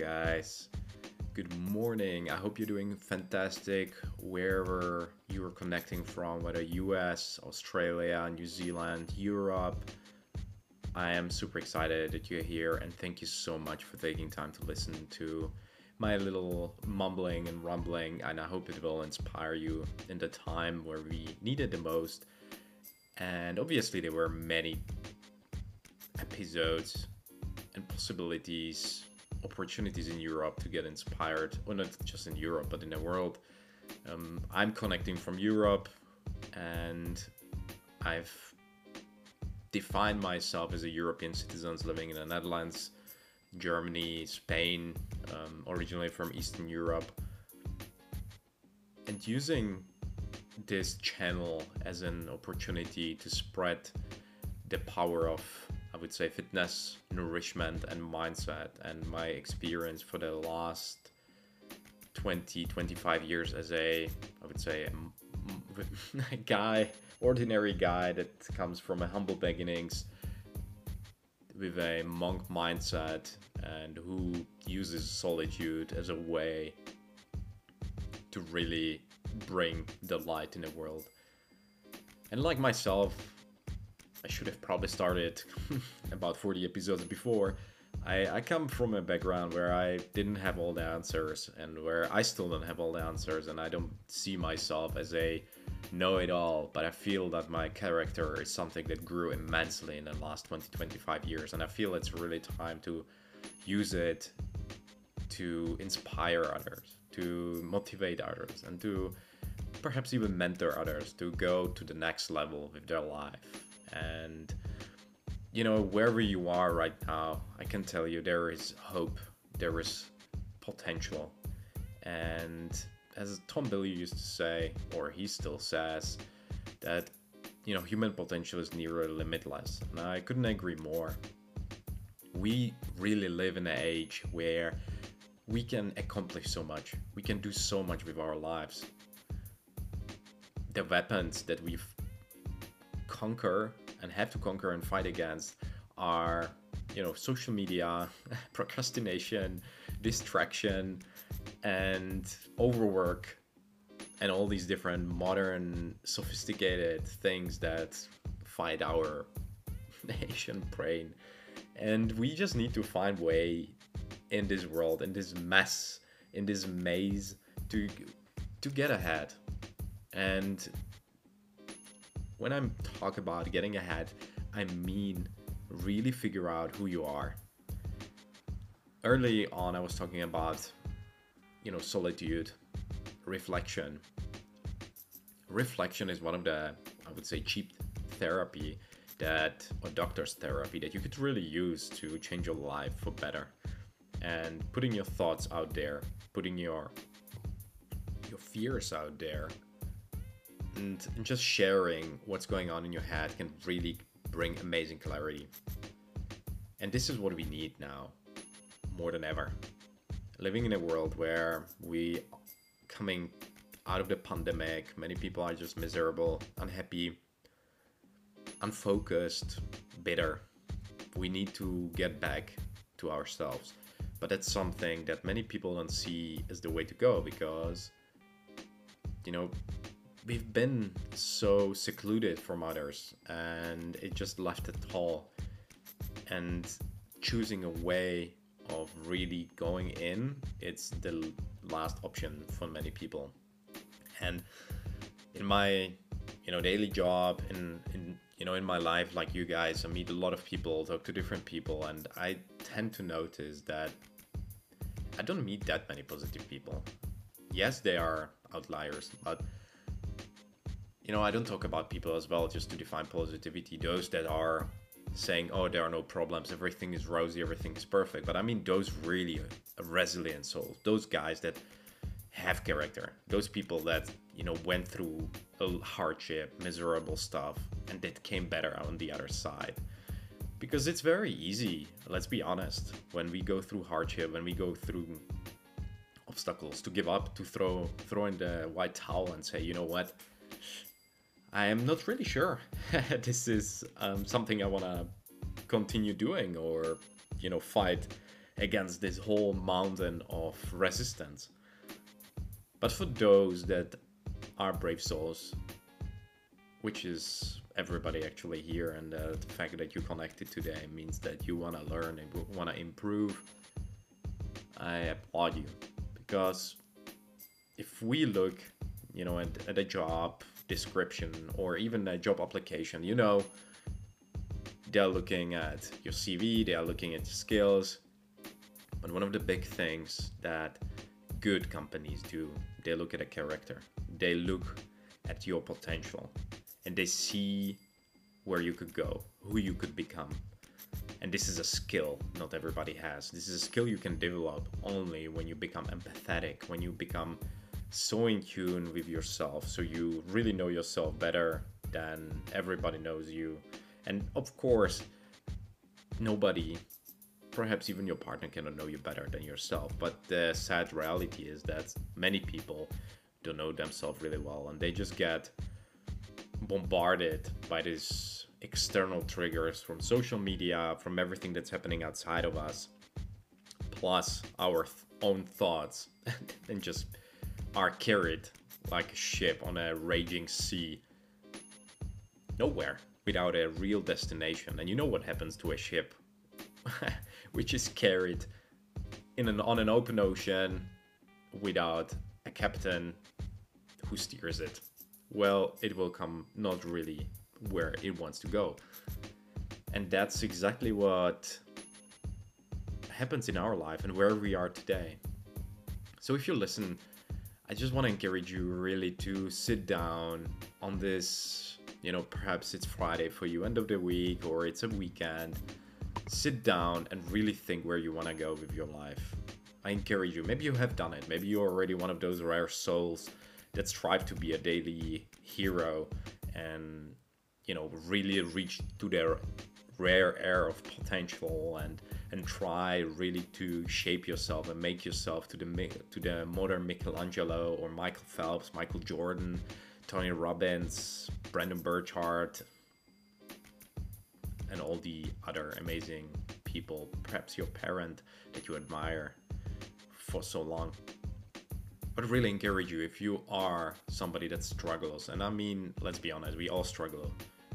guys. Good morning. I hope you're doing fantastic wherever you are connecting from, whether US, Australia, New Zealand, Europe. I am super excited that you're here and thank you so much for taking time to listen to my little mumbling and rumbling and I hope it will inspire you in the time where we need it the most. And obviously there were many episodes and possibilities, opportunities in Europe to get inspired, or not just in Europe, but in the world. Um, I'm connecting from Europe and I've defined myself as a European citizen living in the Netherlands, Germany, Spain, um, originally from Eastern Europe. And using this channel as an opportunity to spread the power of I would say fitness, nourishment, and mindset. And my experience for the last 20, 25 years as a, I would say, a, guy, ordinary guy that comes from a humble beginnings with a monk mindset and who uses solitude as a way to really bring the light in the world. And like myself, I should have probably started about 40 episodes before. I, I come from a background where I didn't have all the answers and where I still don't have all the answers, and I don't see myself as a know it all, but I feel that my character is something that grew immensely in the last 20 25 years, and I feel it's really time to use it to inspire others, to motivate others, and to perhaps even mentor others to go to the next level with their life and you know wherever you are right now i can tell you there is hope there is potential. And as Tom Bilyeu used to say or he still says that you know human potential is nearly limitless. And i couldn't agree more. We really live in an age where we can accomplish so much. We can do so much with our lives. The weapons that we've conquer and have to conquer and fight against are you know social media procrastination distraction and overwork and all these different modern sophisticated things that fight our nation brain. And we just need to find way in this world in this mess in this maze to to get ahead. And when I'm talk about getting ahead, I mean really figure out who you are. Early on, I was talking about, you know, solitude, reflection. Reflection is one of the, I would say, cheap therapy that, or doctor's therapy that you could really use to change your life for better. And putting your thoughts out there, putting your your fears out there, and, just sharing what's going on in your head can really bring amazing clarity. And this is what we need now, more than ever. Living in a world where we coming out of the pandemic, many people are just miserable, unhappy, unfocused, bitter. We need to get back to ourselves. But that's something that many people don't see as the way to go because you know, we've been so secluded from others and it just left a all. And choosing a way of really going in it's the last option for many people. And in my you know daily job in, in you know in my life like you guys i meet a lot of people talk to different people and i tend to notice that i don't meet that many positive people. Yes they are outliers but you know, I don't talk about people as well just to define positivity. Those that are saying, oh, there are no problems, everything is rosy, everything is perfect. But I mean, those really resilient souls, those guys that have character, those people that, you know, went through a hardship, miserable stuff, and that came better on the other side. Because it's very easy, let's be honest, when we go through hardship, when we go through obstacles, to give up, to throw throw in the white towel and say, you know what, I am not really sure this is um, something I want to continue doing or, you know, fight against this whole mountain of resistance. But for those that are brave souls, which is everybody actually here, and uh, the fact that you connected today means that you want to learn and want to improve, I applaud you because if we look, you know, at, at a job description or even a job application, you know, they're looking at your CV, they are looking at your skills. But one of the big things that good companies do, they look at a character. They look at your potential and they see where you could go, who you could become. And this is a skill not everybody has. This is a skill you can develop only when you become empathetic, when you become so in tune with yourself, so you really know yourself better than everybody knows you. And of course, nobody, perhaps even your partner, cannot know you better than yourself. But the sad reality is that many people don't know themselves really well and they just get bombarded by these external triggers from social media, from everything that's happening outside of us, plus our th- own thoughts, and just are carried like a ship on a raging sea nowhere without a real destination. And you know what happens to a ship, which is carried in an on an open ocean without a captain who steers it. Well, it will come not really where it wants to go. And that's exactly what happens in our life and where we are today. So if you listen I just want to encourage you really to sit down on this, you know, perhaps it's Friday for you, end of the week, or it's a weekend. Sit down and really think where you want to go with your life. I encourage you. Maybe you have done it. Maybe you're already one of those rare souls that strive to be a daily hero and, you know, really reach to their rare air of potential and and try really to shape yourself and make yourself to the to the modern Michelangelo or Michael Phelps, Michael Jordan, Tony Robbins, Brendon Burchard, and all the other amazing people, perhaps your parent that you admire for so long. But really encourage you if you are somebody that struggles, and I mean, let's be honest, we all struggle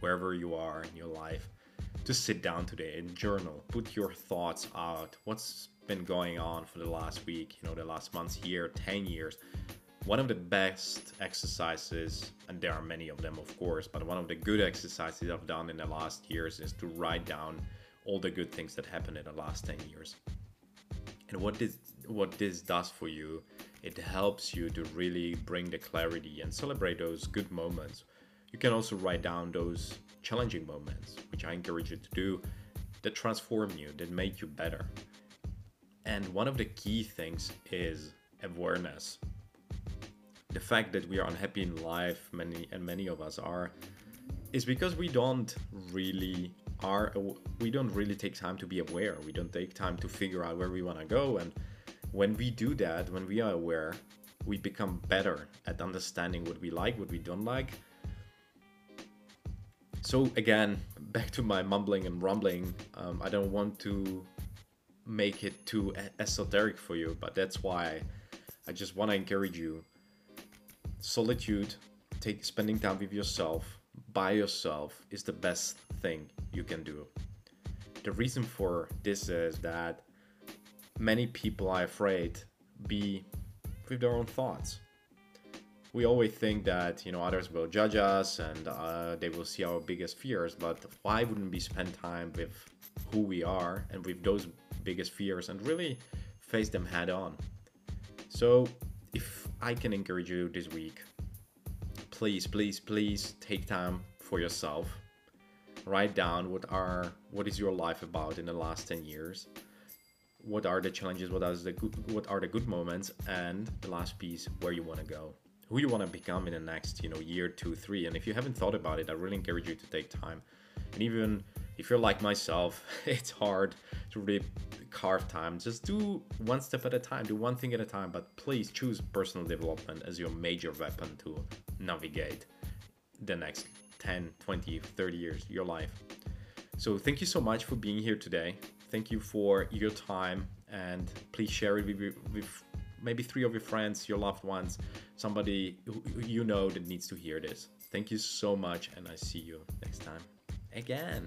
wherever you are in your life to sit down today and journal, put your thoughts out. What's been going on for the last week, you know, the last months, year, 10 years. One of the best exercises, and there are many of them, of course, but one of the good exercises I've done in the last years is to write down all the good things that happened in the last 10 years. And what this what this does for you, it helps you to really bring the clarity and celebrate those good moments. You can also write down those challenging moments, which I encourage you to do, that transform you, that make you better. And one of the key things is awareness. The fact that we are unhappy in life, many and many of us are, is because we don't really are we don't really take time to be aware. We don't take time to figure out where we want to go and when we do that, when we are aware, we become better at understanding what we like, what we don't like, so again, back to my mumbling and rumbling. Um, I don't want to make it too esoteric for you, but that's why I just want to encourage you. Solitude, take spending time with yourself by yourself is the best thing you can do. The reason for this is that many people are afraid be with their own thoughts we always think that you know others will judge us and uh, they will see our biggest fears but why wouldn't we spend time with who we are and with those biggest fears and really face them head on? So if i can encourage you this week please please please take time for yourself. Write down what are what is your life about in the last 10 years? What are the challenges? What are the good what are the good moments? And the last piece where you want to go who you want to become in the next you know year two three and if you haven't thought about it i really encourage you to take time. And even if you're like myself it's hard to really carve time. Just do one step at a time do one thing at a time but please choose personal development as your major weapon to navigate the next 10 20 30 years your life. So thank you so much for being here today. Thank you for your time and please share it with, with maybe three of your friends, your loved ones, somebody you know that needs to hear this. Thank you so much, and I see you next time again.